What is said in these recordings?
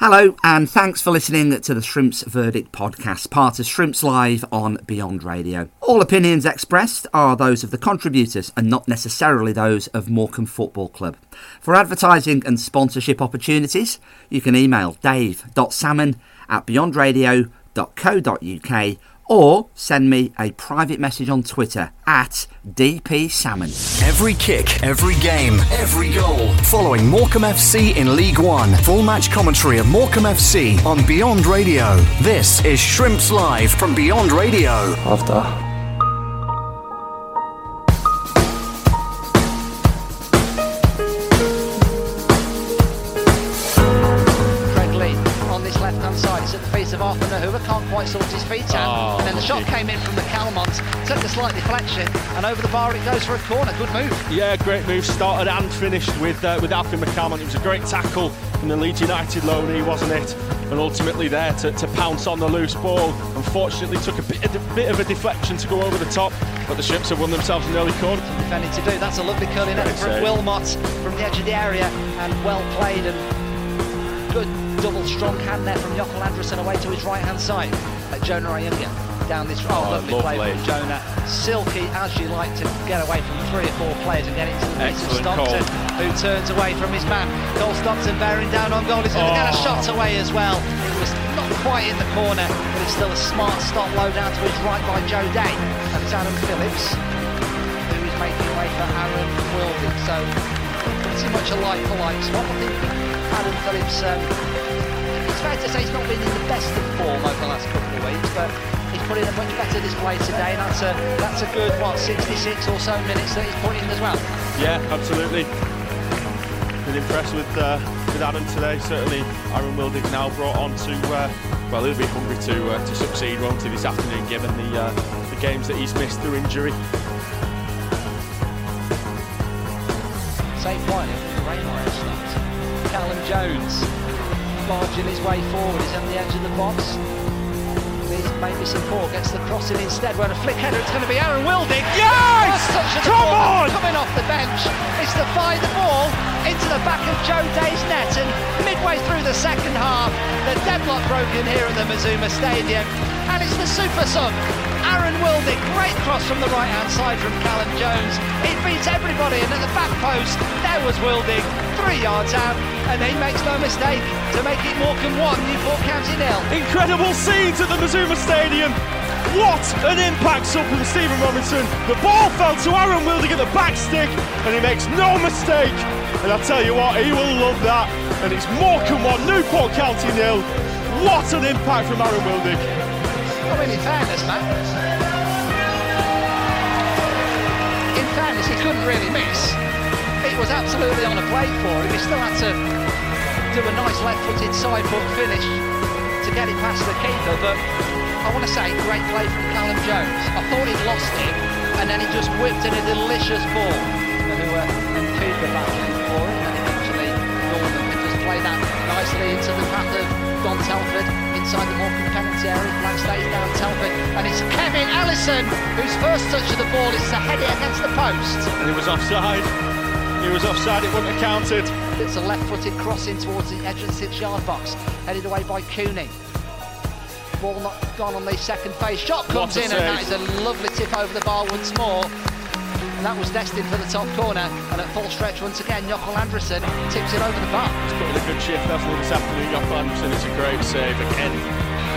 Hello, and thanks for listening to the Shrimps Verdict podcast, part of Shrimps Live on Beyond Radio. All opinions expressed are those of the contributors and not necessarily those of Morecambe Football Club. For advertising and sponsorship opportunities, you can email dave.salmon at beyondradio.co.uk or send me a private message on Twitter at DP Salmon. Every kick, every game, every goal. Following Morecambe FC in League One. Full match commentary of Morecambe FC on Beyond Radio. This is Shrimps Live from Beyond Radio. After Hoover can't quite sort his feet out. Oh, and then the shot came in from McCalmont, took a slight deflection, and over the bar it goes for a corner. Good move. Yeah, great move. Started and finished with uh, with Alfie McCalmont. It was a great tackle in the Leeds United loanee, wasn't it? And ultimately there to, to pounce on the loose ball. Unfortunately, took a bit, a bit of a deflection to go over the top, but the ships have won themselves an early corner. Defending to do. That's a lovely curling effort from. Willmott from the edge of the area, and well played and good double strong hand there from Jokull Andresson away to his right hand side. Uh, Jonah Ayunga down this. Oh, Oh, lovely, play lovely. from Jonah. Silky as you like to get away from three or four players and get into the midst of Excellent Stockton, who turns away from his man. Cole Stockton bearing down on goal. He's going to get a Oh. shot away as well. It was not quite in the corner, but it's still a smart stop low down to his right by Joe Day. And it's Adam Phillips who is making way for Aaron Wildig. So pretty much a like for like swap. I think Adam Phillips. Um, it's fair to say he's not been in the best of form over the last couple of weeks, but he's put in a much better display today, and that's a that's a good what 66 or so minutes that he's put in as well. Yeah, absolutely. Been impressed with uh, with Adam today. Certainly, Aaron Wildig's now brought on to. Uh, well, he'll be hungry to uh, to succeed, won't he, this afternoon, given the uh, the games that he's missed through injury. Save quietly from the Raymire start. Callum Jones barging his way forward. He's on the edge of the box. Needs maybe support. Gets the crossing instead. We're on a flick header. It's going to be Aaron Wildig. Yes! First touch of the Come ball on! Coming off the bench. It's to find the ball into the back of Joe Day's net. And midway through the second half, the deadlock broken here at the Mazuma Stadium. And it's the super sub. Aaron Wildig, great cross from the right hand side from Callum Jones. It beats everybody, and at the back post, there was Wildig, three yards out, and he makes no mistake to make it Morecambe 1, Newport County nil. Incredible scenes at the Mazuma Stadium. What an impact sub from Stephen Robinson. The ball fell to Aaron Wildig at the back stick, and he makes no mistake. And I tell you what, he will love that. And it's Morecambe 1, Newport County nil. What an impact from Aaron Wildig. I mean, in fairness, Matt. In fairness, he couldn't really miss. It was absolutely on a plate for him. He still had to do a nice left-footed side foot finish to get it past the keeper. But I want to say, great play from Callum Jones. I thought he'd lost it, and then he just whipped in a delicious ball. And who and Cooper battling for it, and eventually Norman can just play that nicely into the path of Dom Telford inside the Morecambe penalty area. Black stays down Telford, and it's Kevin Ellison whose first touch of the ball is to head it against the post. And he was offside. He was offside, it wouldn't have counted. It's a left-footed crossing towards the edge of the six-yard box, headed away by Cooney. Ball not gone on the second phase. Shot comes in, and that is save. a lovely tip over the bar once more. And that was destined for the top corner. And at full stretch once again, Jokull Andresson tips it over the bar. He's put in a good shift definitely this afternoon. Jokull Andresson, it's a great save again.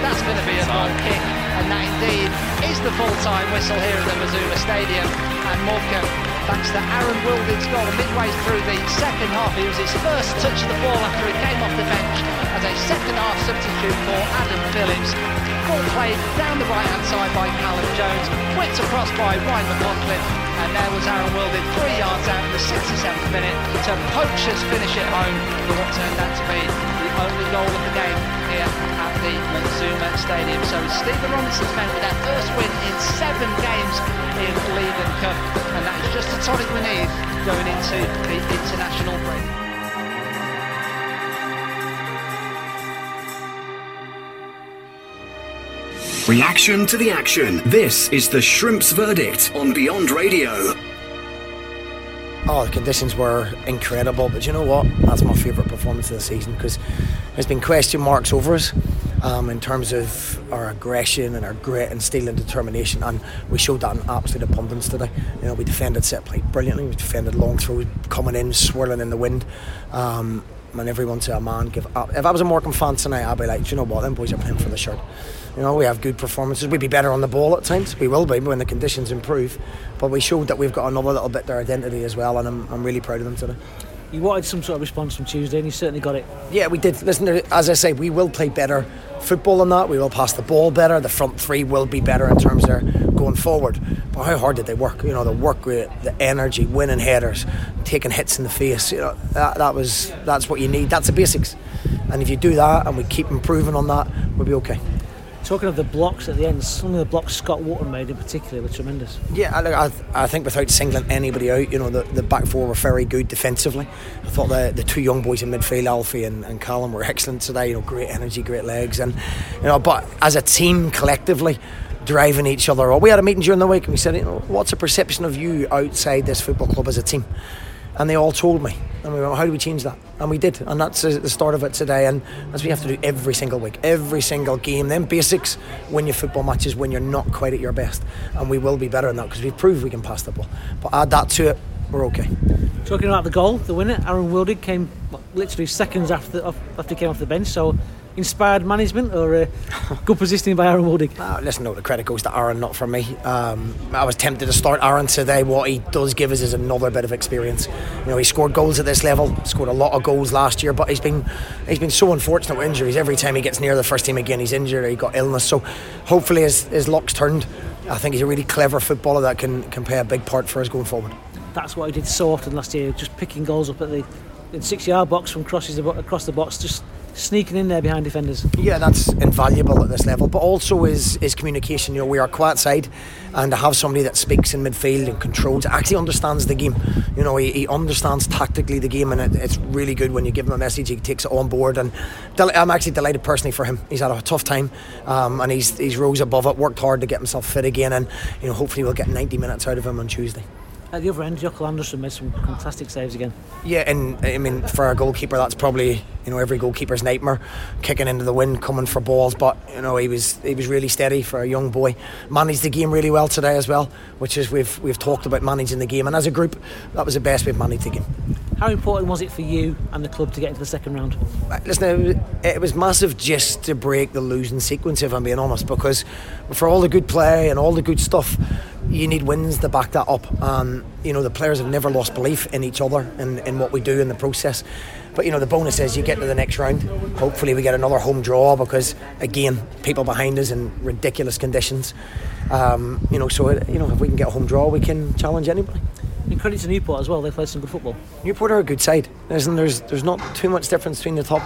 That's going to be a goal kick, and that indeed is the full-time whistle here at the Mazuma Stadium. And Morecambe, thanks to Aaron Wildig's goal midway through the second half, he was his first touch of the ball after he came off the bench as a second-half substitute for Adam Phillips. Ball played down the right-hand side by Callum Jones, whipped across by Ryan McLaughlin, and there was Aaron Wildig three yards out in the 67th minute to poachers finish it home for what turned out to be the only goal of the game here at the Mazuma Stadium. So Stephen Robinson's men with their first win in seven games in League Cup, and that is just a tonic we need going into the international break. Reaction to the action. This is the Shrimp's Verdict on Beyond Radio. Oh, the conditions were incredible, but you know what? That's my favourite performance of the season because there's been question marks over us um, in terms of our aggression and our grit and steel and determination, and we showed that in absolute abundance today. You know, we defended set play brilliantly. We defended long throws coming in, swirling in the wind. Um, and everyone to a man give up. If I was a Morecambe fan tonight, I'd be like, do you know what, them boys are playing for the shirt. You know, we have good performances. We'd be better on the ball at times. We will be when the conditions improve. But we showed that we've got another little bit of their identity as well, and I'm, I'm really proud of them today. You wanted some sort of response from Tuesday, and you certainly got it. Yeah, we did. Listen, as I say, we will play better football than that. We will pass the ball better. The front three will be better in terms of going forward. But how hard did they work? You know, the work rate, the energy, winning headers, taking hits in the face. You know, that, that was that's what you need. That's the basics. And if you do that and we keep improving on that, we'll be okay. Talking of the blocks at the end, some of the blocks Scott Wharton made in particular were tremendous. Yeah, I, I, I think without singling anybody out, you know, the, the back four were very good defensively. I thought the, the two young boys in midfield, Alfie and, and Callum, were excellent today. You know, great energy, great legs, and you know, but as a team collectively, driving each other. Or we had a meeting during the week and we said, what's the perception of you outside this football club as a team? And they all told me. And we went, how do we change that? And we did. And that's the start of it today. And as we have to do every single week, every single game. Then basics, win your football matches when you're not quite at your best. And we will be better than that because we've proved we can pass the ball. But add that to it, we're okay. Talking about the goal, the winner, Aaron Wildig came literally seconds after after he came off the bench. So inspired management or uh, good positioning by Aaron Wildig? Uh, listen, no, the credit goes to Aaron, not for me. Um, I was tempted to start Aaron today. What he does give us is another bit of experience. You know, he scored goals at this level, scored a lot of goals last year, but he's been he's been so unfortunate with injuries. Every time he gets near the first team again, he's injured. Or he got illness. So hopefully his, his luck's turned. I think he's a really clever footballer that can, can play a big part for us going forward. That's what he did so often last year, just picking goals up at the in six yard box from crosses across the box, just sneaking in there behind defenders. Yeah, that's invaluable at this level. But also is is communication. You know, we are quiet side, and to have somebody that speaks in midfield and controls, actually understands the game. You know, he, he understands tactically the game, and it, it's really good when you give him a message. He takes it on board, and I'm actually delighted personally for him. He's had a tough time, um, and he's he's rose above it, worked hard to get himself fit again, and you know, hopefully we'll get 90 minutes out of him on Tuesday. At the other end, Jokull Andresson made some fantastic saves again. Yeah, and I mean, for a goalkeeper, that's probably you know every goalkeeper's nightmare, kicking into the wind, coming for balls. But you know, he was he was really steady for a young boy. Managed the game really well today as well, which is we've we've talked about managing the game, and as a group, that was the best we've managed the game. How important was it for you and the club to get into the second round? Uh, listen, it was massive just to break the losing sequence, if I'm being honest, because for all the good play and all the good stuff, you need wins to back that up. And you know the players have never lost belief in each other and in what we do in the process. But you know the bonus is you get to the next round. Hopefully we get another home draw because again people behind us in ridiculous conditions. Um, you know so you know if we can get a home draw we can challenge anybody. And credit to Newport as well. They played some good football. Newport are a good side. There's there's there's not too much difference between the top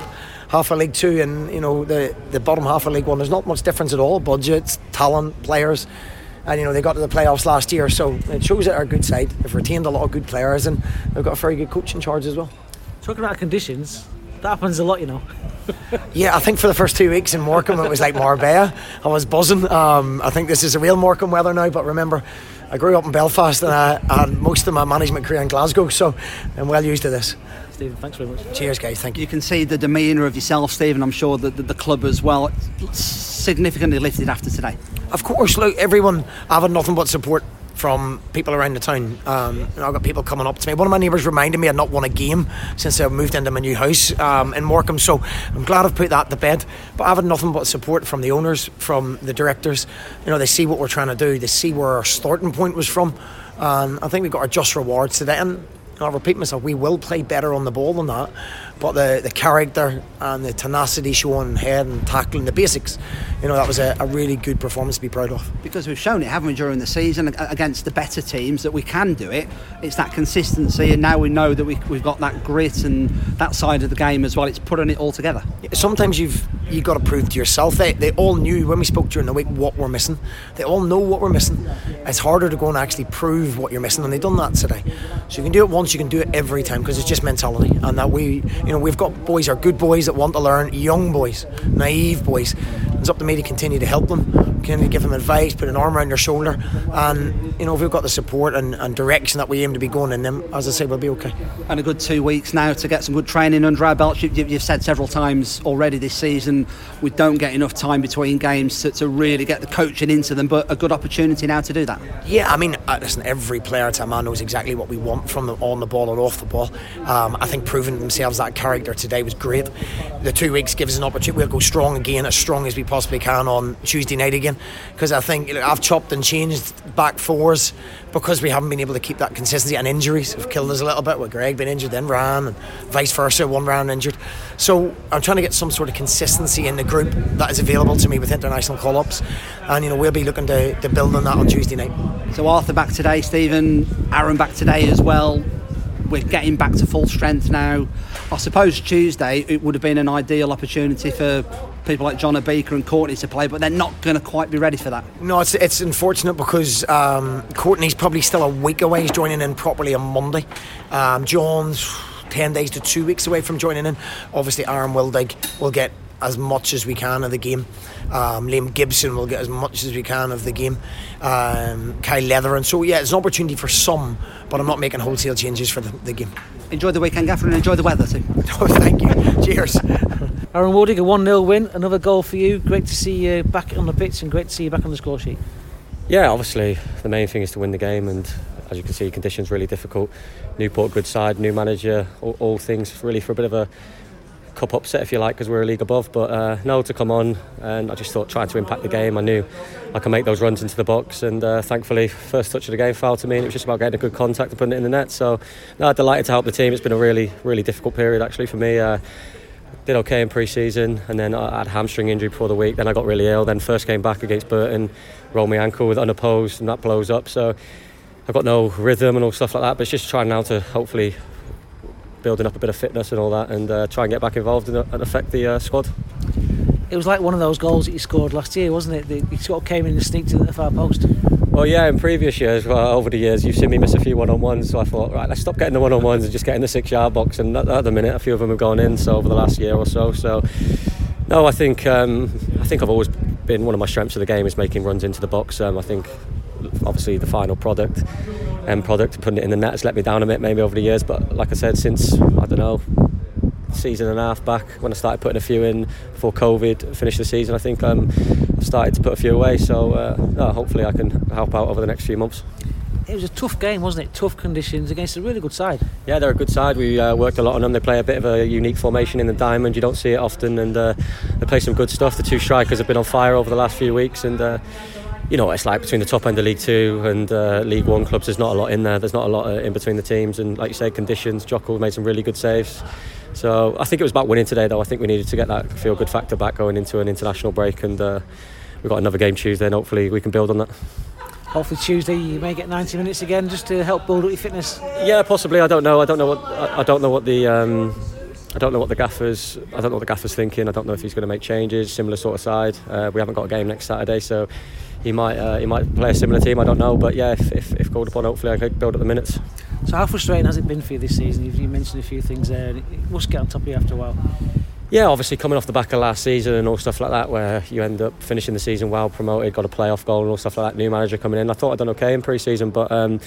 half of League Two and you know the the bottom half of League One. There's not much difference at all. Budgets, talent, players and you know they got to the playoffs last year, so it shows that a good side. They've retained a lot of good players, and they've got a very good coach in charge as well. Talking about conditions, that happens a lot, you know. yeah, I think for the first two weeks in Morecambe it was like Marbella. I was buzzing. Um, I think this is a real Morecambe weather now, but remember, I grew up in Belfast and I, I had most of my management career in Glasgow, so I'm well used to this. Stephen, thanks very much. Cheers, guys. Thank you. You can see the demeanour of yourself, Stephen. I'm sure that the, the club as well significantly lifted after today. Of course, look, everyone. I've had nothing but support from people around the town. Um, I've got people coming up to me. One of my neighbours reminded me I'd not won a game since I moved into my new house um, in Morecambe, so I'm glad I've put that to bed. But I've had nothing but support from the owners, from the directors. You know, they see what we're trying to do, they see where our starting point was from. And I think we've got our just rewards today. And I'll repeat myself, we will play better on the ball than that. But the, the character and the tenacity shown head and tackling, the basics, you know, that was a, a, really good performance to be proud of. Because we've shown it, haven't we, during the season against the better teams that we can do it. It's that consistency, and now we know that we, we've got that grit and that side of the game as well. It's putting it all together. Sometimes you've you got to prove to yourself. They, they all knew when we spoke during the week what we're missing. They all know what we're missing. It's harder to go and actually prove what you're missing, and they've done that today. So you can do it once, you can do it every time because it's just mentality, and that we, you know, we've got boys are good boys that want to learn, young boys, naive boys it's up to me to continue to help them, continue to give them advice, put an arm around their shoulder, and you know if we've got the support and, and direction that we aim to be going in them, as I say, we'll be okay. And a good two weeks now to get some good training under our belts. You, you've said several times already this season we don't get enough time between games to, to really get the coaching into them, but a good opportunity now to do that. Yeah, I mean, uh, listen, every player at man knows exactly what we want from them on the ball and off the ball. Um, I think proving themselves that character today was great. The two weeks gives us an opportunity. We'll go strong again, as strong as we possibly can on Tuesday night again. Because I think know, I've chopped and changed back fours because we haven't been able to keep that consistency and injuries have killed us a little bit with Greg being injured then ran and vice versa one round injured so I'm trying to get some sort of consistency in the group that is available to me with international call-ups and you know we'll be looking to, to build on that on Tuesday night so Arthur back today Stephen Aaron back today as well we're getting back to full strength now. I suppose Tuesday it would have been an ideal opportunity for people like Jon Obika and Courtney to play, but they're not going to quite be ready for that. No, it's it's unfortunate because um, Courtney's probably still a week away. He's joining in properly on Monday. Um, John's 10 days to two weeks away from joining in. Obviously, Aaron Wildig will get as much as we can of the game. Um, Liam Gibson will get as much as we can of the game. Um, Kyle Leather, and so yeah, it's an opportunity for some, but I'm not making wholesale changes for the, the game. Enjoy the weekend, Gaffer, and enjoy the weather too. oh, thank you. Cheers. Aaron Wildig, a 1 0 win, another goal for you. Great to see you back on the pitch and great to see you back on the score sheet. Yeah, obviously, the main thing is to win the game, and as you can see, conditions really difficult. Newport, good side, new manager, all, all things really for a bit of a cup upset, if you like, because we're a league above. But uh, no, to come on, and I just thought trying to impact the game. I knew I can make those runs into the box, and uh, thankfully, first touch of the game foul to me, and it was just about getting a good contact and putting it in the net. So, no, delighted to help the team. It's been a really, really difficult period actually for me. Uh, did okay in pre-season and then I had hamstring injury before the week then I got really ill then first came back against Burton rolled my ankle with unopposed and that blows up so I've got no rhythm and all stuff like that but it's just trying now to hopefully building up a bit of fitness and all that, and uh, try and get back involved and, and affect the uh, squad. It was like one of those goals that you scored last year, wasn't it? He sort of came in and sneaked in at the far post. Well, yeah, in previous years, well, over the years, you've seen me miss a few one-on-ones, so I thought, right, let's stop getting the one-on-ones and just get in the six-yard box. And at, at the minute, a few of them have gone in. So over the last year or so, so no, I think um, I think I've always been one of my strengths of the game is making runs into the box. Um, I think obviously the final product end product putting it in the net has let me down a bit maybe over the years but like I said since I don't know season and a half back when I started putting a few in before COVID finished the season I think um, I've started to put a few away so uh, hopefully I can help out over the next few months it was a tough game, wasn't it? Tough conditions against a really good side. Yeah, they're a good side. We uh, worked a lot on them. They play a bit of a unique formation in the diamond. You don't see it often, and uh, they play some good stuff. The two strikers have been on fire over the last few weeks, and uh, you know, it's like between the top end of League Two and uh, League One clubs, there's not a lot in there. There's not a lot uh, in between the teams, and like you say, conditions. Jocko made some really good saves. So I think it was about winning today, though. I think we needed to get that feel good factor back going into an international break, and uh, we've got another game Tuesday, and hopefully we can build on that. Hopefully Tuesday you may get 90 minutes again, just to help build up your fitness. Yeah, possibly. I don't know. I don't know what. I, I don't know what the. Um, I don't know what the gaffers. I don't know what the gaffers thinking. I don't know if he's going to make changes. Similar sort of side. Uh, we haven't got a game next Saturday, so he might uh, he might play a similar team. I don't know, but yeah, if, if, if called upon, hopefully I can build up the minutes. So how frustrating has it been for you this season? You mentioned a few things there. It must get on top of you after a while. Yeah, obviously coming off the back of last season and all stuff like that, where you end up finishing the season well, promoted, got a playoff goal and all stuff like that. New manager coming in. I thought I'd done okay in pre-season, but. Um,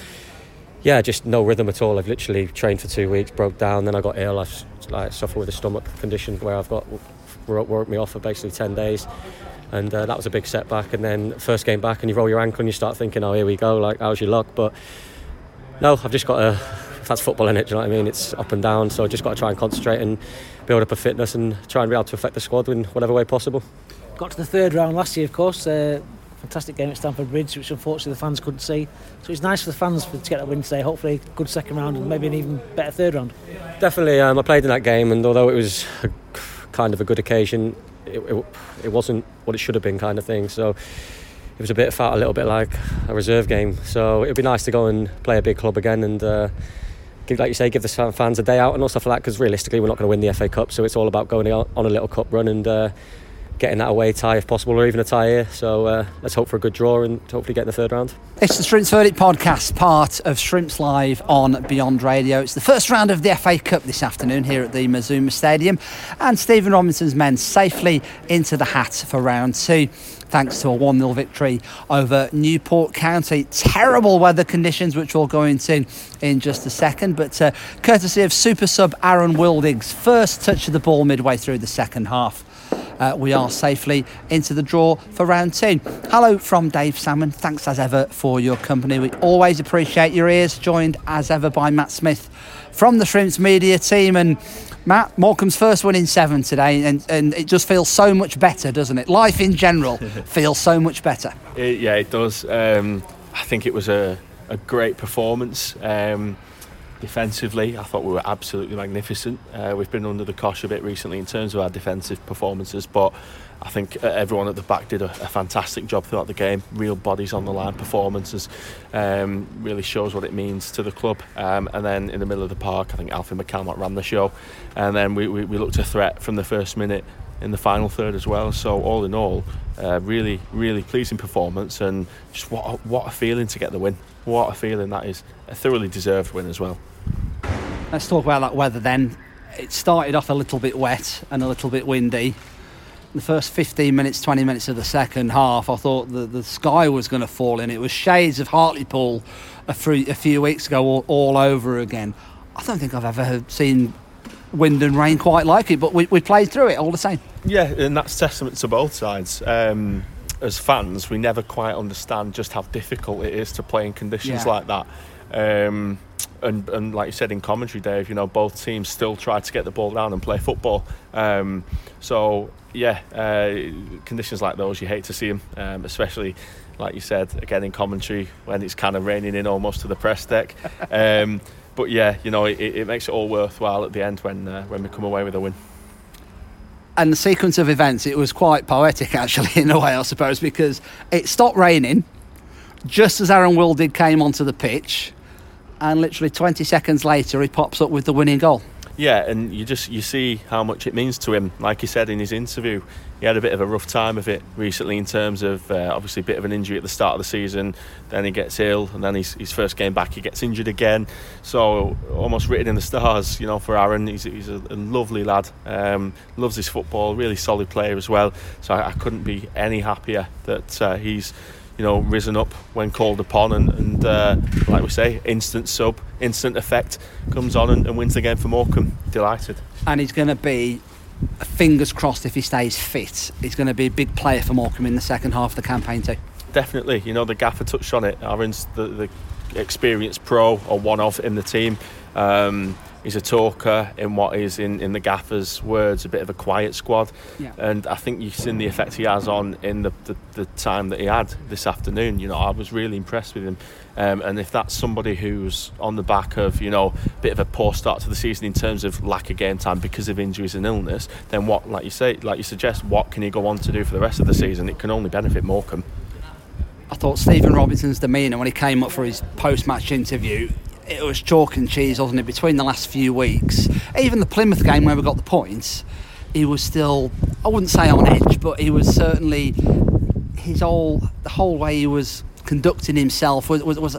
yeah, just no rhythm at all. I've literally trained for two weeks, broke down, then I got ill. I've like suffered with a stomach condition where I've got worked me off for basically ten days and uh, that was a big setback. And then first game back, and you roll your ankle, and you start thinking, "Oh, here we go! Like, how's your luck?" But no, I've just got to. That's football in it. Do you know what I mean? It's up and down, so I just got to try and concentrate and build up a fitness and try and be able to affect the squad in whatever way possible. Got to the third round last year, of course. Uh, fantastic game at Stamford Bridge, which unfortunately the fans couldn't see. So it's nice for the fans to get a win today. Hopefully, a good second round and maybe an even better third round. Definitely, um, I played in that game, and although it was a, kind of a good occasion, it, it, it, wasn't what it should have been, kind of thing. So it was a bit felt a little bit like a reserve game. So it'd be nice to go and play a big club again and. Uh, give, like you say, give the fans a day out and all stuff like that. Because realistically, we're not going to win the FA Cup, so it's all about going on a little cup run and uh, getting that away tie if possible, or even a tie here. So uh, let's hope for a good draw and hopefully get in the third round. It's the Shrimps Verdict podcast, part of Shrimps Live on Beyond Radio. It's the first round of the FA Cup this afternoon here at the Mazuma Stadium, and Stephen Robinson's men safely into the hat for round two thanks to a 1 0 victory over Newport County. Terrible weather conditions, which we'll go into in just a second, but uh, courtesy of super sub Aaron Wildig's first touch of the ball midway through the second half. Uh, we are safely into the draw for round two. Hello from Dave Salmon. Thanks as ever for your company. We always appreciate your ears, joined as ever by Matt Smith from the Shrimps Media team. And Matt, Morecambe's first win in seven today, and, and it just feels so much better, doesn't it? Life in general feels so much better. It, yeah, it does. Um, I think it was a, a great performance. Um, defensively, I thought we were absolutely magnificent. Uh, we've been under the cosh a bit recently in terms of our defensive performances, but I think uh, everyone at the back did a, a fantastic job throughout the game. Real bodies on the line performances um, really shows what it means to the club. Um, and then in the middle of the park, I think Alfie McCalmont ran the show, and then we, we, we looked a threat from the first minute in the final third as well. So all in all, uh, really, really pleasing performance, and just what a, what a feeling to get the win. What a feeling that is. A thoroughly deserved win as well. Let's talk about that weather then. It started off a little bit wet and a little bit windy. The first 15 minutes, 20 minutes of the second half, I thought the, the sky was going to fall in. It was shades of Hartlepool a, few, a few weeks ago all, all, over again. I don't think I've ever seen wind and rain quite like it, but we, we played through it all the same. Yeah, and that's testament to both sides. Um, as fans, we never quite understand just how difficult it is to play in conditions yeah. like that. Um, and, and like you said in commentary, Dave, you know both teams still try to get the ball down and play football. Um, so yeah, uh, conditions like those you hate to see them, um, especially like you said again in commentary when it's kind of raining in almost to the press deck. Um, but yeah, you know it, it, makes it all worthwhile at the end when uh, when we come away with a win. And the sequence of events, it was quite poetic actually in a way, I suppose, because it stopped raining just as Aaron Wildig came onto the pitch and literally 20 seconds later he pops up with the winning goal. Yeah, and you just you see how much it means to him. Like he said in his interview, he had a bit of a rough time of it recently in terms of uh, obviously a bit of an injury at the start of the season. Then he gets ill, and then his, his first game back he gets injured again. So almost written in the stars, you know, for Aaron. He's, he's a, a lovely lad, um, loves his football, really solid player as well. So I, I couldn't be any happier that uh, he's you know, risen up when called upon, and, and uh, like we say, instant sub, instant effect comes on and, and wins the game for Morecambe. Delighted. And he's going to be, fingers crossed, if he stays fit, he's going to be a big player for Morecambe in the second half of the campaign too. Definitely, you know, the gaffer touched on it. Aaron's the, the experienced pro or one of in the team. Um, he's a talker in what is in, in the gaffer's words a bit of a quiet squad. Yeah. and I think you've seen the effect he has on in the, the, the, time that he had this afternoon. You know I was really impressed with him. Um, and if that's somebody who's on the back of you know a bit of a poor start to the season in terms of lack of game time because of injuries and illness then what like you say like you suggest what can he go on to do for the rest of the season? It can only benefit Morecambe. I thought Stephen Robinson's demeanour when he came up for his post-match interview it was chalk and cheese, wasn't it? Between the last few weeks, even the Plymouth game where we got the points, he was still, I wouldn't say on edge, but he was certainly his whole, the whole way he was conducting himself was, was, was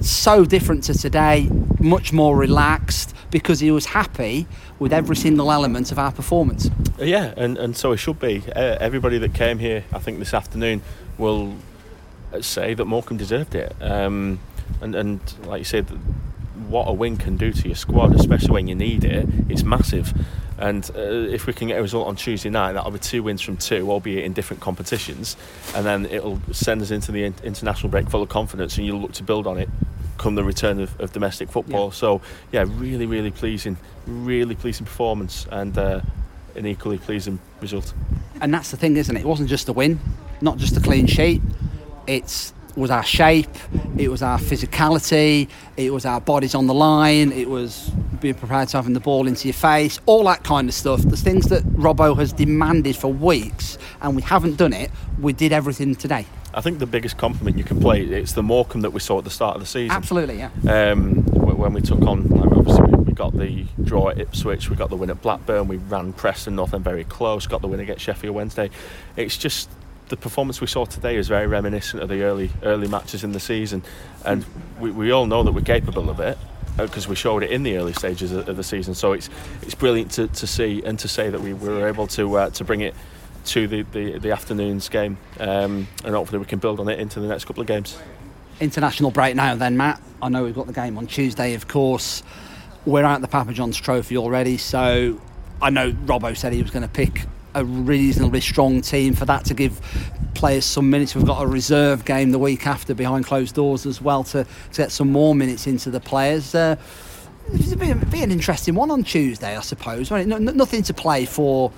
so different to today, much more relaxed because he was happy with every single element of our performance. Yeah, and, and so it should be. Uh, everybody that came here, I think, this afternoon will say that Morecambe deserved it. Um, and and like you said, what a win can do to your squad, especially when you need it, it's massive. And uh, if we can get a result on Tuesday night, that'll be two wins from two, albeit in different competitions, and then it'll send us into the international break full of confidence, and you'll look to build on it come the return of, of domestic football. Yeah. So yeah, really, really pleasing, really pleasing performance, and uh, an equally pleasing result. And that's the thing, isn't it? It wasn't just a win, not just a clean sheet. It's was our shape, it was our physicality, it was our bodies on the line, it was being prepared to having the ball into your face, all that kind of stuff. The things that Robbo has demanded for weeks, and we haven't done it. We did everything today. I think the biggest compliment you can play it's the Morecambe that we saw at the start of the season. Absolutely, yeah. Um, when we took on, like obviously we got the draw at Ipswich, we got the win at Blackburn, we ran Preston North End very close, got the win against Sheffield Wednesday. It's just the performance we saw today is very reminiscent of the early early matches in the season, and we, we all know that we're capable of it because uh, we showed it in the early stages of, of, the season. So it's it's brilliant to, to see and to say that we were able to uh, to bring it to the, the, the afternoon's game, um, and hopefully we can build on it into the next couple of games. International break now, then, Matt. I know we've got the game on Tuesday, of course. We're at the Papa John's Trophy already, so I know Robbo said he was going to pick a reasonably strong team for that to give players some minutes. We've got a reserve game the week after behind closed doors as well to, to get some more minutes into the players. Uh, it'll be, be, an interesting one on Tuesday, I suppose. no, nothing to play for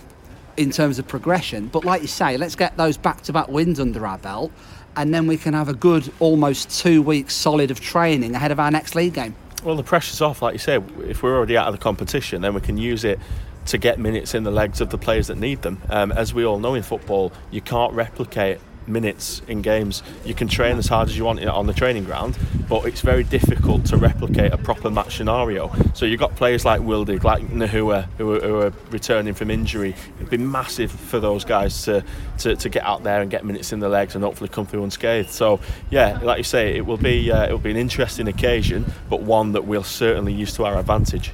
in terms of progression, but like you say, let's get those back-to-back wins under our belt, and then we can have a good almost two weeks solid of training ahead of our next league game. Well, the pressure's off, like you say. If we're already out of the competition, then we can use it to get minutes in the legs of the players that need them. Um, as we all know in football, you can't replicate minutes in games. You can train as hard as you want on the training ground, but it's very difficult to replicate a proper match scenario. So you've got players like Wildig, like Gnahoua, who are, who are returning from injury. It'd be massive for those guys to, to, to, get out there and get minutes in the legs and hopefully come through unscathed. So yeah, like you say, it will be uh, it will be an interesting occasion, but one that we'll certainly use to our advantage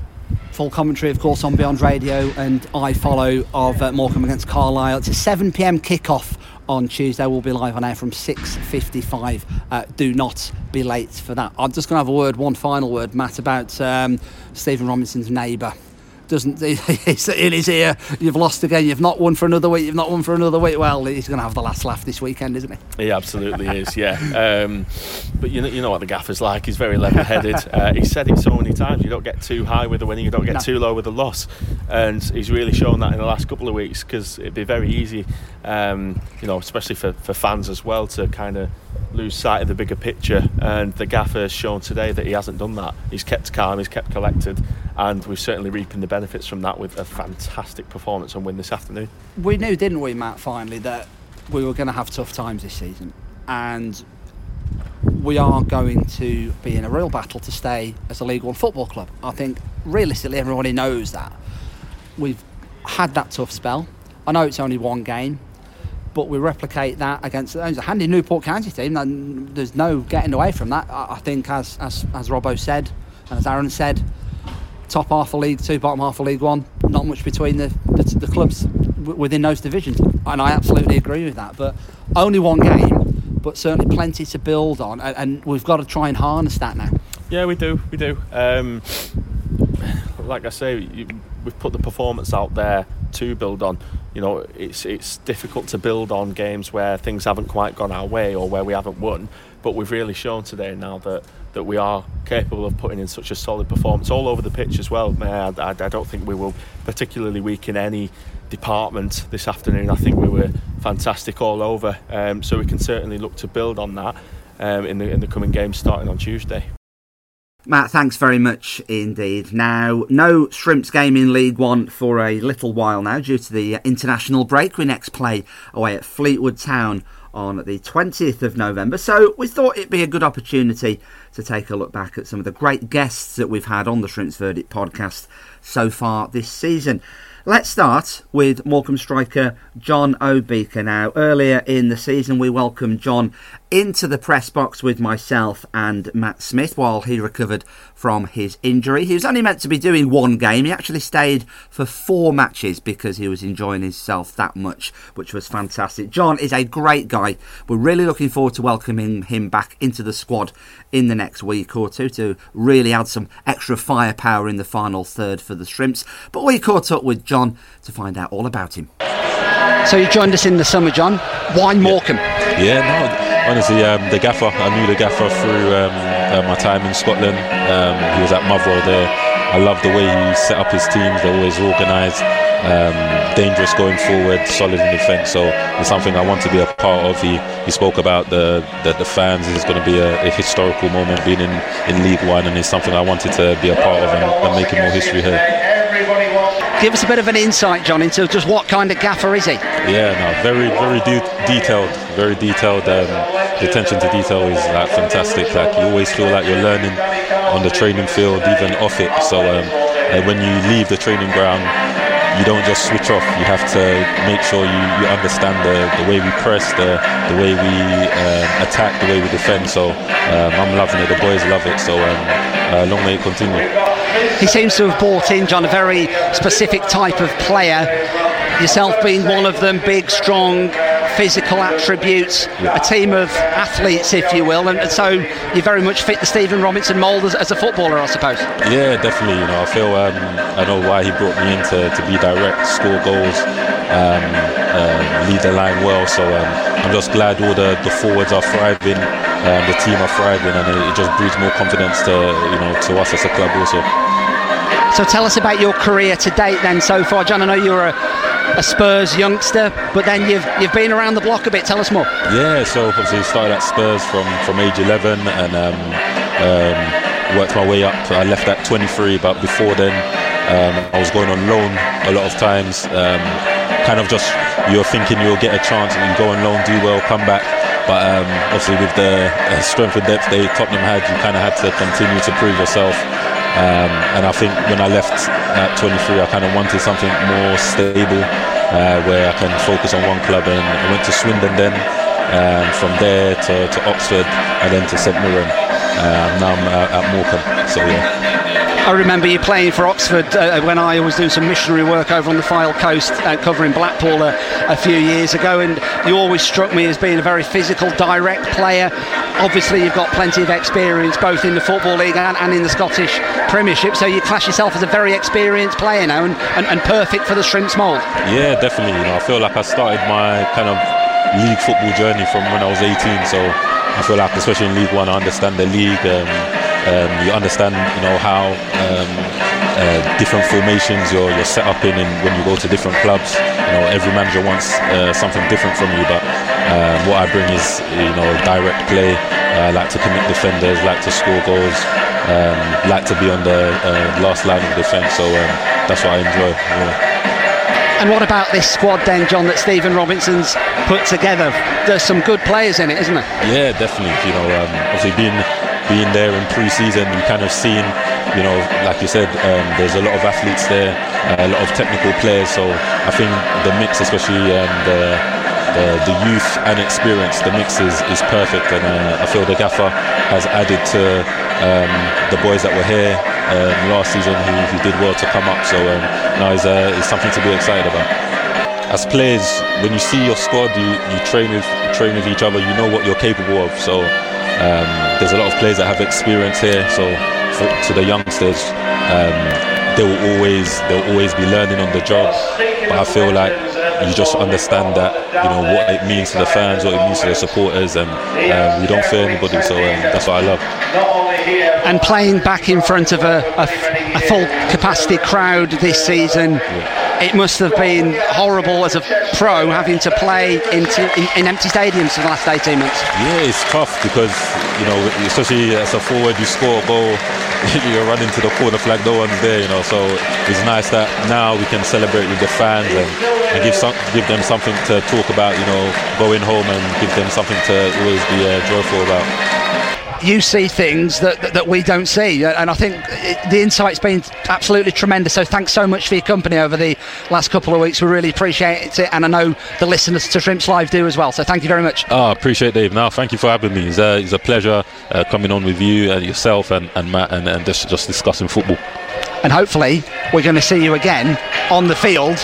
full commentary, of course, on Beyond Radio and iFollow of uh, Morecambe against Carlisle. It's a 7 pm kickoff on Tuesday. We'll be live on air from 6.55. Uh, do not be late for that. I'm just going to have a word, one final word, Matt, about um, Stephen Robinson's neighbour doesn't he's in his ear you've lost again. You've not won for another week. You've not won for another week. Well he's going to have the last laugh this weekend isn't he? He absolutely is yeah. Um, but you know you know what the gaffer's like. He's very level-headed. Uh, he said it so many times you don't get too high with the winning. You don't get no. too low with the loss. And he's really shown that in the last couple of weeks because it'd be very easy um, you know especially for, for fans as well to kind of lose sight of the bigger picture. And the gaffer has shown today that he hasn't done that. He's kept calm, he's kept collected, and we're certainly reaping the benefits from that with a fantastic performance and win this afternoon. We knew, didn't we, Matt, finally, that we were going to have tough times this season. And we are going to be in a real battle to stay as a League One football club. I think realistically, everybody knows that. We've had that tough spell. I know it's only one game, but we replicate that against a handy Newport County team. There's no getting away from that. I think, as as as Robbo said, and as Aaron said, top half of League Two, bottom half of League One, not much between the the, the clubs within those divisions, and I absolutely agree with that. But only one game, but certainly plenty to build on, and, and we've got to try and harness that now. Yeah, we do, we do. Um, like I say, you, we've put the performance out there to build on you know, it's it's difficult to build on games where things haven't quite gone our way or where we haven't won. But we've really shown today now that that we are capable of putting in such a solid performance all over the pitch as well. I, I, I don't think we were particularly weak in any department this afternoon. I think we were fantastic all over. Um, so we can certainly look to build on that um, in the in the coming games starting on Tuesday. Matt, thanks very much indeed. Now, no Shrimps game in League One for a little while now due to the international break. We next play away at Fleetwood Town on the 20th of November. So we thought it'd be a good opportunity to take a look back at some of the great guests that we've had on the Shrimps Verdict podcast so far this season. Let's start with Morecambe striker Jon Obika. Now, earlier in the season, we welcomed John into the press box with myself and Matt Smith while he recovered from his injury. He was only meant to be doing one game. He actually stayed for four matches because he was enjoying himself that much, which was fantastic. John is a great guy. We're really looking forward to welcoming him back into the squad in the next week or two to really add some extra firepower in the final third for the Shrimps. But we caught up with John to find out all about him. So you joined us in the summer, John. Why Morecambe? Yeah, no, honestly, um, the gaffer. I knew the gaffer through um, uh, my time in Scotland. Um, he was at Motherwell there. I love the way he set up his teams. They're always organised, um, dangerous going forward, solid in defence. So it's something I want to be a part of. He he spoke about the the, the fans. It's going to be a, a, historical moment being in, in League One, and it's something I wanted to be a part of and, and making more history here. Give us a bit of an insight, John, into just what kind of gaffer is he? Yeah, no, very, very de- detailed, very detailed. Um, the attention to detail is like fantastic. Like you always feel like you're learning on the training field, even off it. So um, uh, when you leave the training ground, you don't just switch off. You have to make sure you, you understand the, the way we press, the, the way we uh, attack, the way we defend. So um, I'm loving it. The boys love it. So um, uh, long may it continue. He seems to have brought in, John, a very specific type of player. Yourself being one of them, big, strong, physical attributes, a team of athletes, if you will, and, and so you very much fit the Stephen Robinson mould as, as, a footballer, I suppose. Yeah, definitely. You know, I feel um, I know why he brought me in to, to be direct, score goals, um, uh, lead the line well. So um, I'm just glad all the, the forwards are thriving, um, the team are thriving, and it, it just breeds more confidence to you know to us as a club also. So tell us about your career to date then so far, John. I know you're a a Spurs youngster, but then you've you've been around the block a bit. Tell us more. Yeah, so obviously started at Spurs from from age 11 and um, um, worked my way up. I left at 23, but before then um, I was going on loan a lot of times. Um, kind of just you're thinking you'll get a chance and you go on loan, do well, come back. But um, obviously with the uh, strength and depth they Tottenham had, you kind of had to continue to prove yourself. Um, and I think when I left at 23, I kind of wanted something more stable uh, where I can focus on one club. And I went to Swindon then, um, from there to, to, Oxford, and then to St Mirren. Um, now I'm uh, at Morecambe. So yeah. I remember you playing for Oxford uh, when I was doing some missionary work over on the Fylde coast, uh, covering Blackpool a, a, few years ago, and you always struck me as being a very physical, direct player. Obviously, you've got plenty of experience both in the Football League and, and in the Scottish Premiership, so you class yourself as a very experienced player now and, and, and perfect for the Shrimps mould. Yeah, definitely. You know, I feel like I started my kind of league football journey from when I was 18, so I feel like, especially in League One, I understand the league. Um, um, you understand, you know, how um, uh, different formations you're, you're set up in, and when you go to different clubs, you know, every manager wants uh, something different from you. But um, what I bring is, you know, direct play. I like to commit defenders, like to score goals, um, like to be on the uh, last line of defence. So um, that's what I enjoy. Yeah. And what about this squad then, John, that Stephen Robinson's put together? There's some good players in it, isn't there? Yeah, definitely. You know, um, obviously being being there in pre-season, you kind of seen, you know, like you said, um, there's a lot of athletes there, uh, a lot of technical players. So I think the mix, especially um, the, the, the youth and experience, the mix is, is perfect. And uh, I feel the gaffer has added to um, the boys that were here um, last season. He, he did well to come up. So um, now it's, uh, it's something to be excited about as players, when you see your squad, you, you train with train with each other. You know what you're capable of. So um, there's a lot of players that have experience here, so for, to the youngsters, um, they will always they'll always be learning on the job. But I feel like you just understand that you know what it means to the fans, what it means to the supporters, and um, we don't fear anybody. So um, that's what I love. And playing back in front of a, a, a full capacity crowd this season. Yeah it must have been horrible as a pro having to play into, in, in, empty stadiums for the last 18 months. Yeah, it's tough because, you know, especially as a forward, you score a goal, you're running to the corner flag, no one's there, you know. So it's nice that now we can celebrate with the fans and, and give, some, give them something to talk about, you know, going home and give them something to always be uh, joyful about you see things that, that, that, we don't see. And I think the insight's been absolutely tremendous. So thanks so much for your company over the last couple of weeks. We really appreciate it. And I know the listeners to Shrimps Live do as well. So thank you very much. Oh, appreciate it, Dave. Now, thank you for having me. It's, uh, it's a pleasure uh, coming on with you and yourself and, and Matt and, and just, just discussing football. And hopefully, we're going to see you again on the field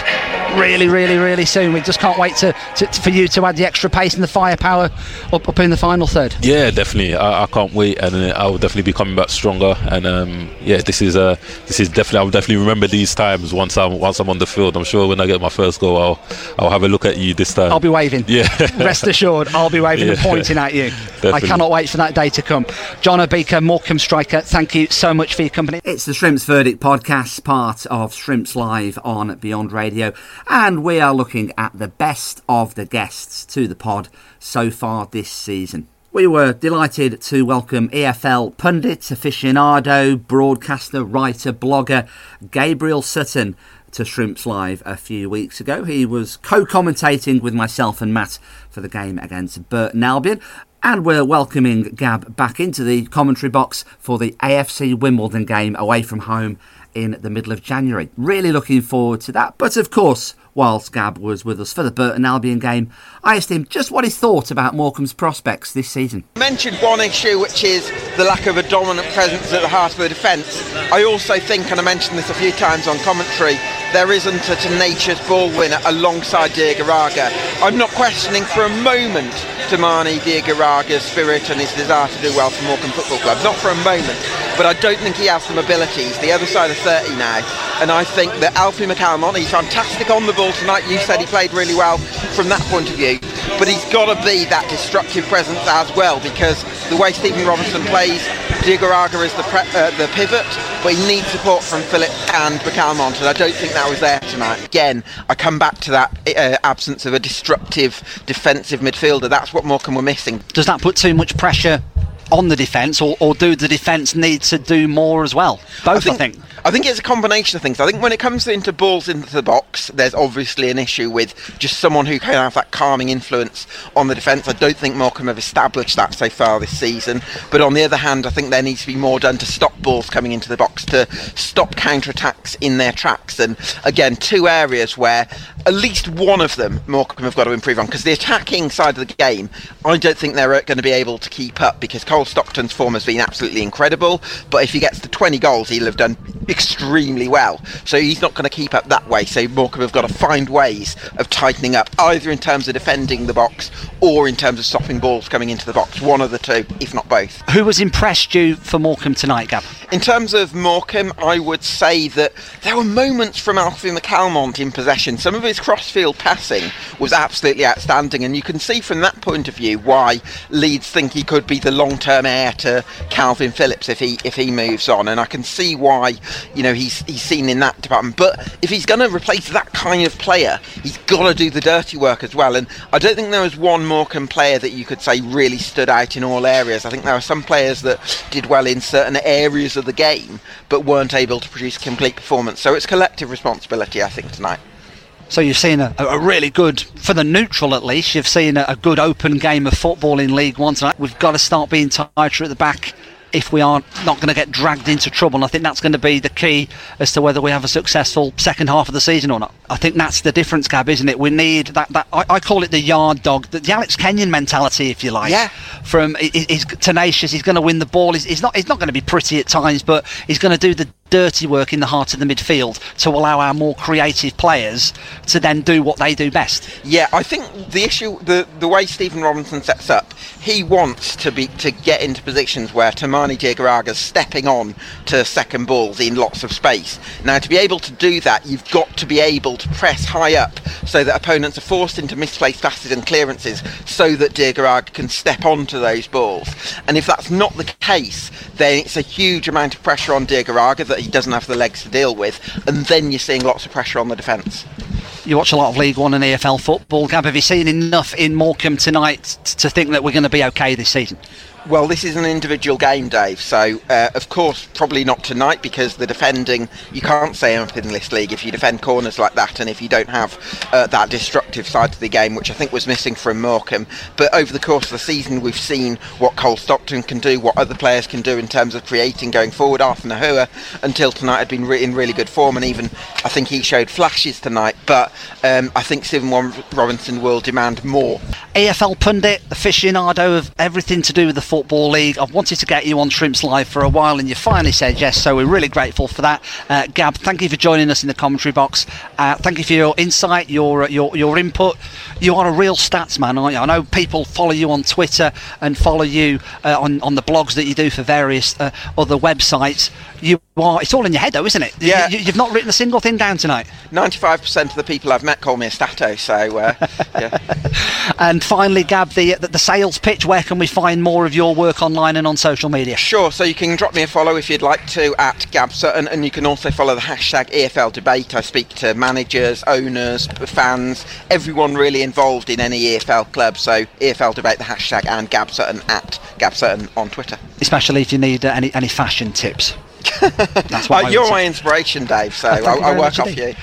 really, really, really soon. We just can't wait to, to, for you to add the extra pace and the firepower up, up in the final third. Yeah, definitely. I, I can't wait, and uh, I will definitely be coming back stronger. And um, yeah, this is uh, this is definitely. I will definitely remember these times once I'm once I'm on the field. I'm sure when I get my first goal, I'll I'll have a look at you this time. I'll be waving. Yeah. Rest assured, I'll be waving yeah. and pointing at you. Definitely. I cannot wait for that day to come. Jon Obika, Morecambe striker. Thank you so much for your company. It's the Shrimps Verdict podcast, part of Shrimps Live on Beyond Radio, and we are looking at the best of the guests to the pod so far this season. We were delighted to welcome EFL pundit, aficionado, broadcaster, writer, blogger Gabriel Sutton to Shrimps Live a few weeks ago. He was co commentating with myself and Matt for the game against Burton Albion. And we're welcoming Gab back into the commentary box for the AFC Wimbledon game away from home in the middle of January. Really looking forward to that. But of course, whilst Gab was with us for the Burton Albion game, I asked him just what he thought about Morecambe's prospects this season. Mentioned one issue, which is the lack of a dominant presence at the heart of the defence. I also think, and I mentioned this a few times on commentary, there isn't a tenacious ball winner alongside Diagouraga. I'm not questioning for a moment Toumani Diagouraga's spirit and his desire to do well for Morecambe Football Club. Not for a moment. But I don't think he has some abilities. The other side of 30 now. And I think that Alfie McCalmont, he's fantastic on the ball tonight. You said he played really well from that point of view. But he's got to be that destructive presence as well because the way Stephen Robinson plays, Diagouraga is the, pre- uh, the pivot, but he needs support from Philip and McCalmont, and I don't think that was there tonight. Again, I come back to that uh, absence of a disruptive defensive midfielder. That's what Morecambe were missing. Does that put too much pressure on the defence, or, or do the defence need to do more as well? Both, I think. I think. I think it's a combination of things. I think when it comes into balls into the box, there's obviously an issue with just someone who can have that calming influence on the defence. I don't think Morecambe have established that so far this season. But on the other hand, I think there needs to be more done to stop balls coming into the box, to stop counter attacks in their tracks. And again, two areas where at least one of them Morecambe have got to improve on because the attacking side of the game, I don't think they're uh, going to be able to keep up because Cole Stockton's form has been absolutely incredible. But if he gets to 20 goals, he'll have done extremely well. So he's not going to keep up that way. So Morecambe have got to find ways of tightening up, either in terms of defending the box or in terms of stopping balls coming into the box. One of the two, if not both. Who has impressed you for Morecambe tonight, Gab? In terms of Morecambe, I would say that there were moments from Alfie McCalmont in possession. Some of his crossfield passing was absolutely outstanding, and you can see from that point of view why Leeds think he could be the long-term heir to Kalvin Phillips if he if he moves on. And I can see why you know he's he's seen in that department. But if he's going to replace that kind of player, he's got to do the dirty work as well. And I don't think there was one Morecambe player that you could say really stood out in all areas. I think there were some players that did well in certain areas of the game, but weren't able to produce complete performance. So it's collective responsibility, I think, tonight. So you've seen a, a, really good, for the neutral at least, you've seen a, a, good open game of football in League One tonight. We've got to start being tighter at the back if we are not going to get dragged into trouble. And I think that's going to be the key as to whether we have a successful second half of the season or not. I think that's the difference, Gab, isn't it? We need that. that I, I call it the yard dog, the, the, Alex Kenyon mentality, if you like. Yeah. From he, he's tenacious, he's going to win the ball. He's, he's not. He's not going to be pretty at times, but he's going to do the dirty work in the heart of the midfield to allow our more creative players to then do what they do best. Yeah, I think the issue, the the way Stephen Robinson sets up, he wants to be to get into positions where Toumani Diagouraga's stepping on to second balls in lots of space. Now, to be able to do that, you've got to be able to press high up so that opponents are forced into misplaced passes and clearances, so that Diagouraga can step onto those balls. And if that's not the case, then it's a huge amount of pressure on Diagouraga that he doesn't have the legs to deal with, and then you're seeing lots of pressure on the defence. You watch a lot of League One and EFL football. Gab, have you seen enough in Morecambe tonight to think that we're going to be okay this season? Well, this is an individual game, Dave. So, uh, of course, probably not tonight because the defending, you can't say up in this league if you defend corners like that and if you don't have uh, that destructive side to the game, which I think was missing from Morecambe. But over the course of the season, we've seen what Cole Stockton can do, what other players can do in terms of creating going forward. Arthur Gnahoua, until tonight, had been re- in really good form, and even I think he showed flashes tonight. But um, I think Stephen Robinson will demand more. EFL pundit, aficionado of everything to do with the Football League. I've wanted to get you on Shrimps Live for a while and you finally said yes, so we're really grateful for that. Uh, Gab, thank you for joining us in the commentary box. Uh, thank you for your insight, your, uh, your, your input. You are a real stats man, aren't you? I know people follow you on Twitter and follow you uh, on, on the blogs that you do for various uh, other websites. You are, it's all in your head though, isn't it? Yeah. You, have not written a single thing down tonight. 95% of the people I've met call me a stato, so uh, yeah. and finally, Gab, the, the, the sales pitch, where can we find more of your work online and on social media? Sure, so you can drop me a follow if you'd like to at Gab Sutton, and you can also follow the hashtag EFL debate. I speak to managers, owners, fans, everyone really involved in any EFL club. So EFL debate, the hashtag, and Gab Sutton at Gab Sutton on Twitter. Especially if you need uh, any, any fashion tips. That's what well, you're my inspiration, Dave. So oh, I'll, I'll work off indeed. you.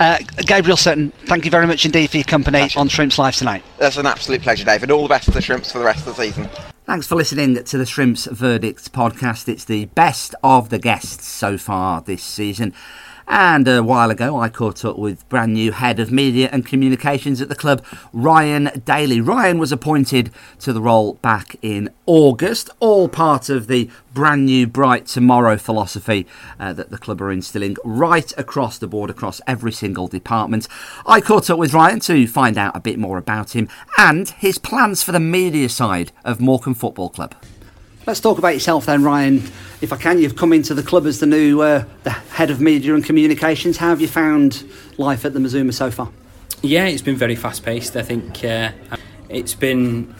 Uh, Gabriel Sutton, thank you very much indeed for your company Pleasure. on Shrimps Live tonight. That's an absolute pleasure, Dave, and all the best to the Shrimps for the rest of the season. Thanks for listening to the Shrimps Verdicts podcast. It's the best of the guests so far this season. And a while ago, I caught up with brand new head of media and communications at the club, Ryan Daly. Ryan was appointed to the role back in August, all part of the brand new Bright Tomorrow philosophy uh, that the club are instilling right across the board, across every single department. I caught up with Ryan to find out a bit more about him and his plans for the media side of Morecambe Football Club. Let's talk about yourself then, Ryan. If I can, you've come into the club as the new uh, the head of media and communications. How have you found life at the Mazuma so far? Yeah, it's been very fast paced. I think uh, it's been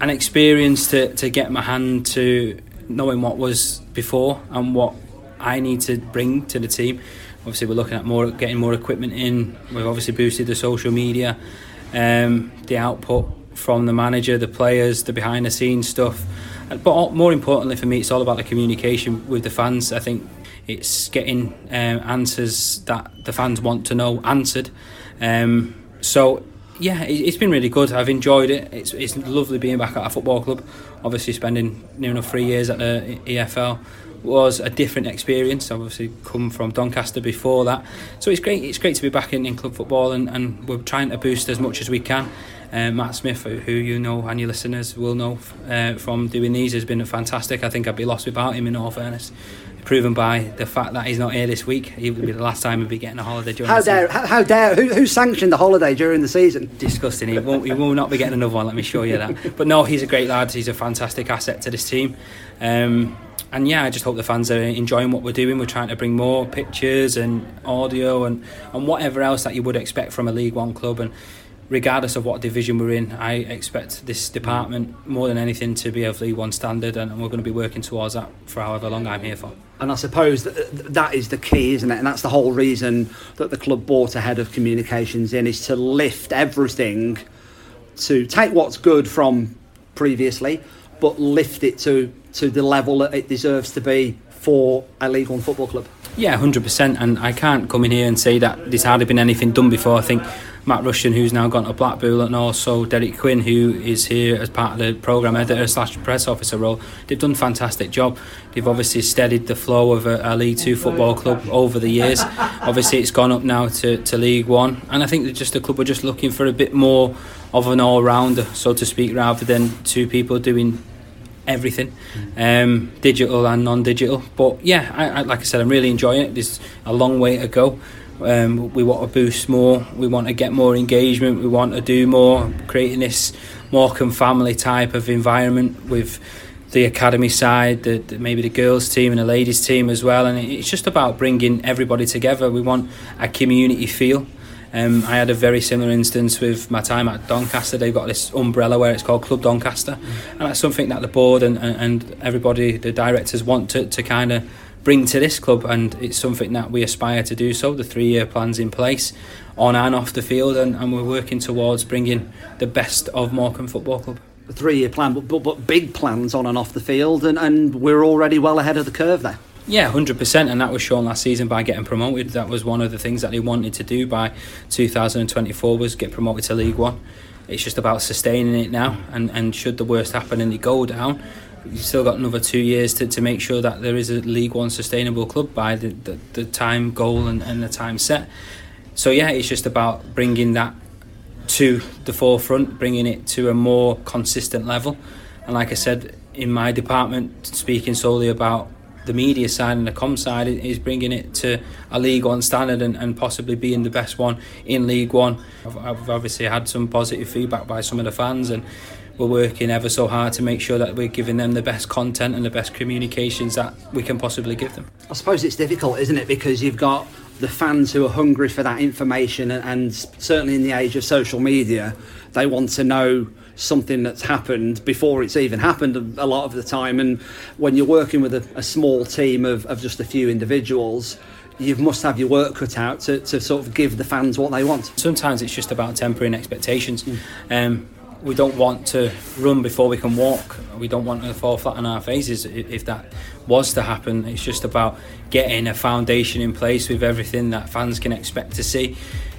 an experience to, to get my hand to knowing what was before and what I need to bring to the team. Obviously, we're looking at more getting more equipment in. We've obviously boosted the social media, um, the output from the manager, the players, the behind the scenes stuff. But more importantly for me, it's all about the communication with the fans. I think it's getting um, answers that the fans want to know answered. Um, so yeah, it's been really good. I've enjoyed it. It's it's lovely being back at a football club. Obviously, spending near enough three years at the EFL was a different experience. Obviously come from Doncaster before that, so it's great. It's great to be back in, in club football, and, and we're trying to boost as much as we can. Uh, Matt Smith, who you know and your listeners will know uh, from doing these, has been fantastic. I think I'd be lost without him. In all fairness, proven by the fact that he's not here this week. He would be the last time he'd be getting a holiday during how the dare, season. How, how dare, who, who sanctioned the holiday during the season? Disgusting. He, won't, he will not be getting another one, let me show you that. But no, he's a great lad. He's a fantastic asset to this team. Um, and yeah, I just hope the fans are enjoying what we're doing. We're trying to bring more pictures and audio and, and whatever else that you would expect from a League One club. And regardless of what division we're in, I expect this department more than anything to be of League One standard, and we're going to be working towards that for however long I'm here for. And I suppose that, that is the key, isn't it? And that's the whole reason that the club bought a head of communications in is to lift everything, to take what's good from previously, but lift it to to the level that it deserves to be for a League One football club. Yeah, hundred percent. And I can't come in here and say that there's hardly been anything done before. I think Matt Rushton, who's now gone to Blackpool, and also Derek Quinn, who is here as part of the programme editor slash press officer role, they've done a fantastic job. They've obviously steadied the flow of a, a League Two football club over the years. obviously, it's gone up now to, to League One, and I think that just the club were just looking for a bit more of an all rounder, so to speak, rather than two people doing everything, um, digital and non-digital. But yeah, I, I, like I said, I'm really enjoying it. There's a long way to go. Um, we want to boost more. We want to get more engagement. We want to do more, creating this Morecambe family type of environment with the academy side, the, the, maybe the girls team and the ladies team as well. And it's just about bringing everybody together. We want a community feel. Um, I had a very similar instance with my time at Doncaster. They've got this umbrella where it's called Club Doncaster, and that's something that the board and, and, and everybody, the directors, want to, to kind of bring to this club, and it's something that we aspire to do. So the three-year plan's in place, on and off the field, and, and we're working towards bringing the best of Morecambe Football Club. Three-year plan, but, but, but big plans on and off the field, and, and we're already well ahead of the curve there. Yeah, hundred percent, and that was shown last season by getting promoted. That was one of the things that they wanted to do by 2024 was get promoted to League One. It's just about sustaining it now, and, and should the worst happen and they go down, you've still got another two years to, to make sure that there is a League One sustainable club by the, the, the time goal and, and the time set. So yeah, it's just about bringing that to the forefront, bringing it to a more consistent level. And like I said, in my department, speaking solely about the media side and the com side is bringing it to a League One standard and, and possibly being the best one in League One. I've, I've obviously had some positive feedback by some of the fans and we're working ever so hard to make sure that we're giving them the best content and the best communications that we can possibly give them. I suppose it's difficult, isn't it? Because you've got the fans who are hungry for that information, and, and certainly in the age of social media, they want to know something that's happened before it's even happened a lot of the time. And when you're working with a, a small team of, of just a few individuals, you must have your work cut out to, to sort of give the fans what they want. Sometimes it's just about tempering expectations. Mm. Um, we don't want to run before we can walk. We don't want to fall flat on our faces if that was to happen. It's just about getting a foundation in place with everything that fans can expect to see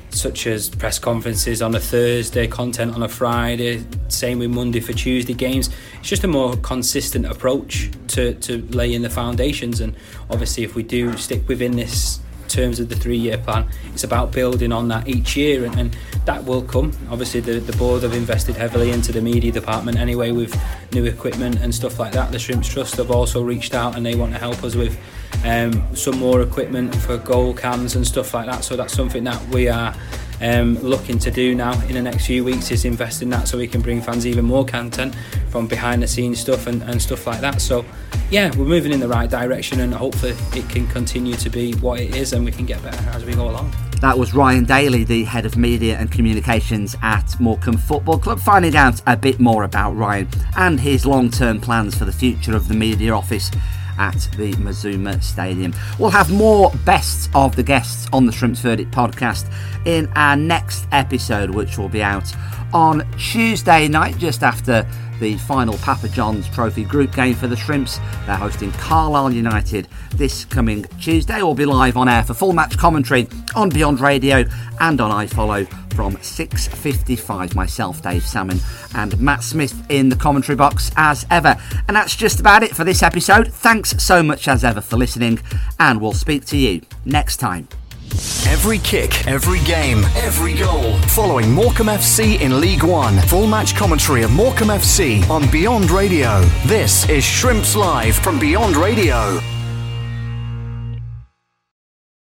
such as press conferences on a Thursday, content on a Friday, same with Monday for Tuesday games. It's just a more consistent approach to, to laying the foundations. And obviously, if we do stick within this terms of the three year plan. It's about building on that each year, and, and that will come. Obviously, the, the board have invested heavily into the media department anyway with new equipment and stuff like that. The Shrimps Trust have also reached out and they want to help us with um, some more equipment for goal cams and stuff like that. So that's something that we are um, looking to do now in the next few weeks is invest in that so we can bring fans even more content from behind the scenes stuff and, and stuff like that. So yeah, we're moving in the right direction and hopefully it can continue to be what it is and we can get better as we go along. That was Ryan Daly, the head of media and communications at Morecambe Football Club, finding out a bit more about Ryan and his long term plans for the future of the media office at the Mazuma Stadium. We'll have more bests of the guests on the Shrimps Verdict podcast in our next episode, which will be out on Tuesday night, just after the final Papa John's Trophy group game for the Shrimps. They're hosting Carlisle United this coming Tuesday. We'll be live on air for full match commentary on Beyond Radio and on iFollow from 6.55. Myself, Dave Salmon, and Matt Smith in the commentary box as ever. And that's just about it for this episode. Thanks so much as ever for listening, and we'll speak to you next time. Every kick, every game, every goal. Following Morecambe FC in League One. Full match commentary of Morecambe FC on Beyond Radio. This is Shrimps Live from Beyond Radio.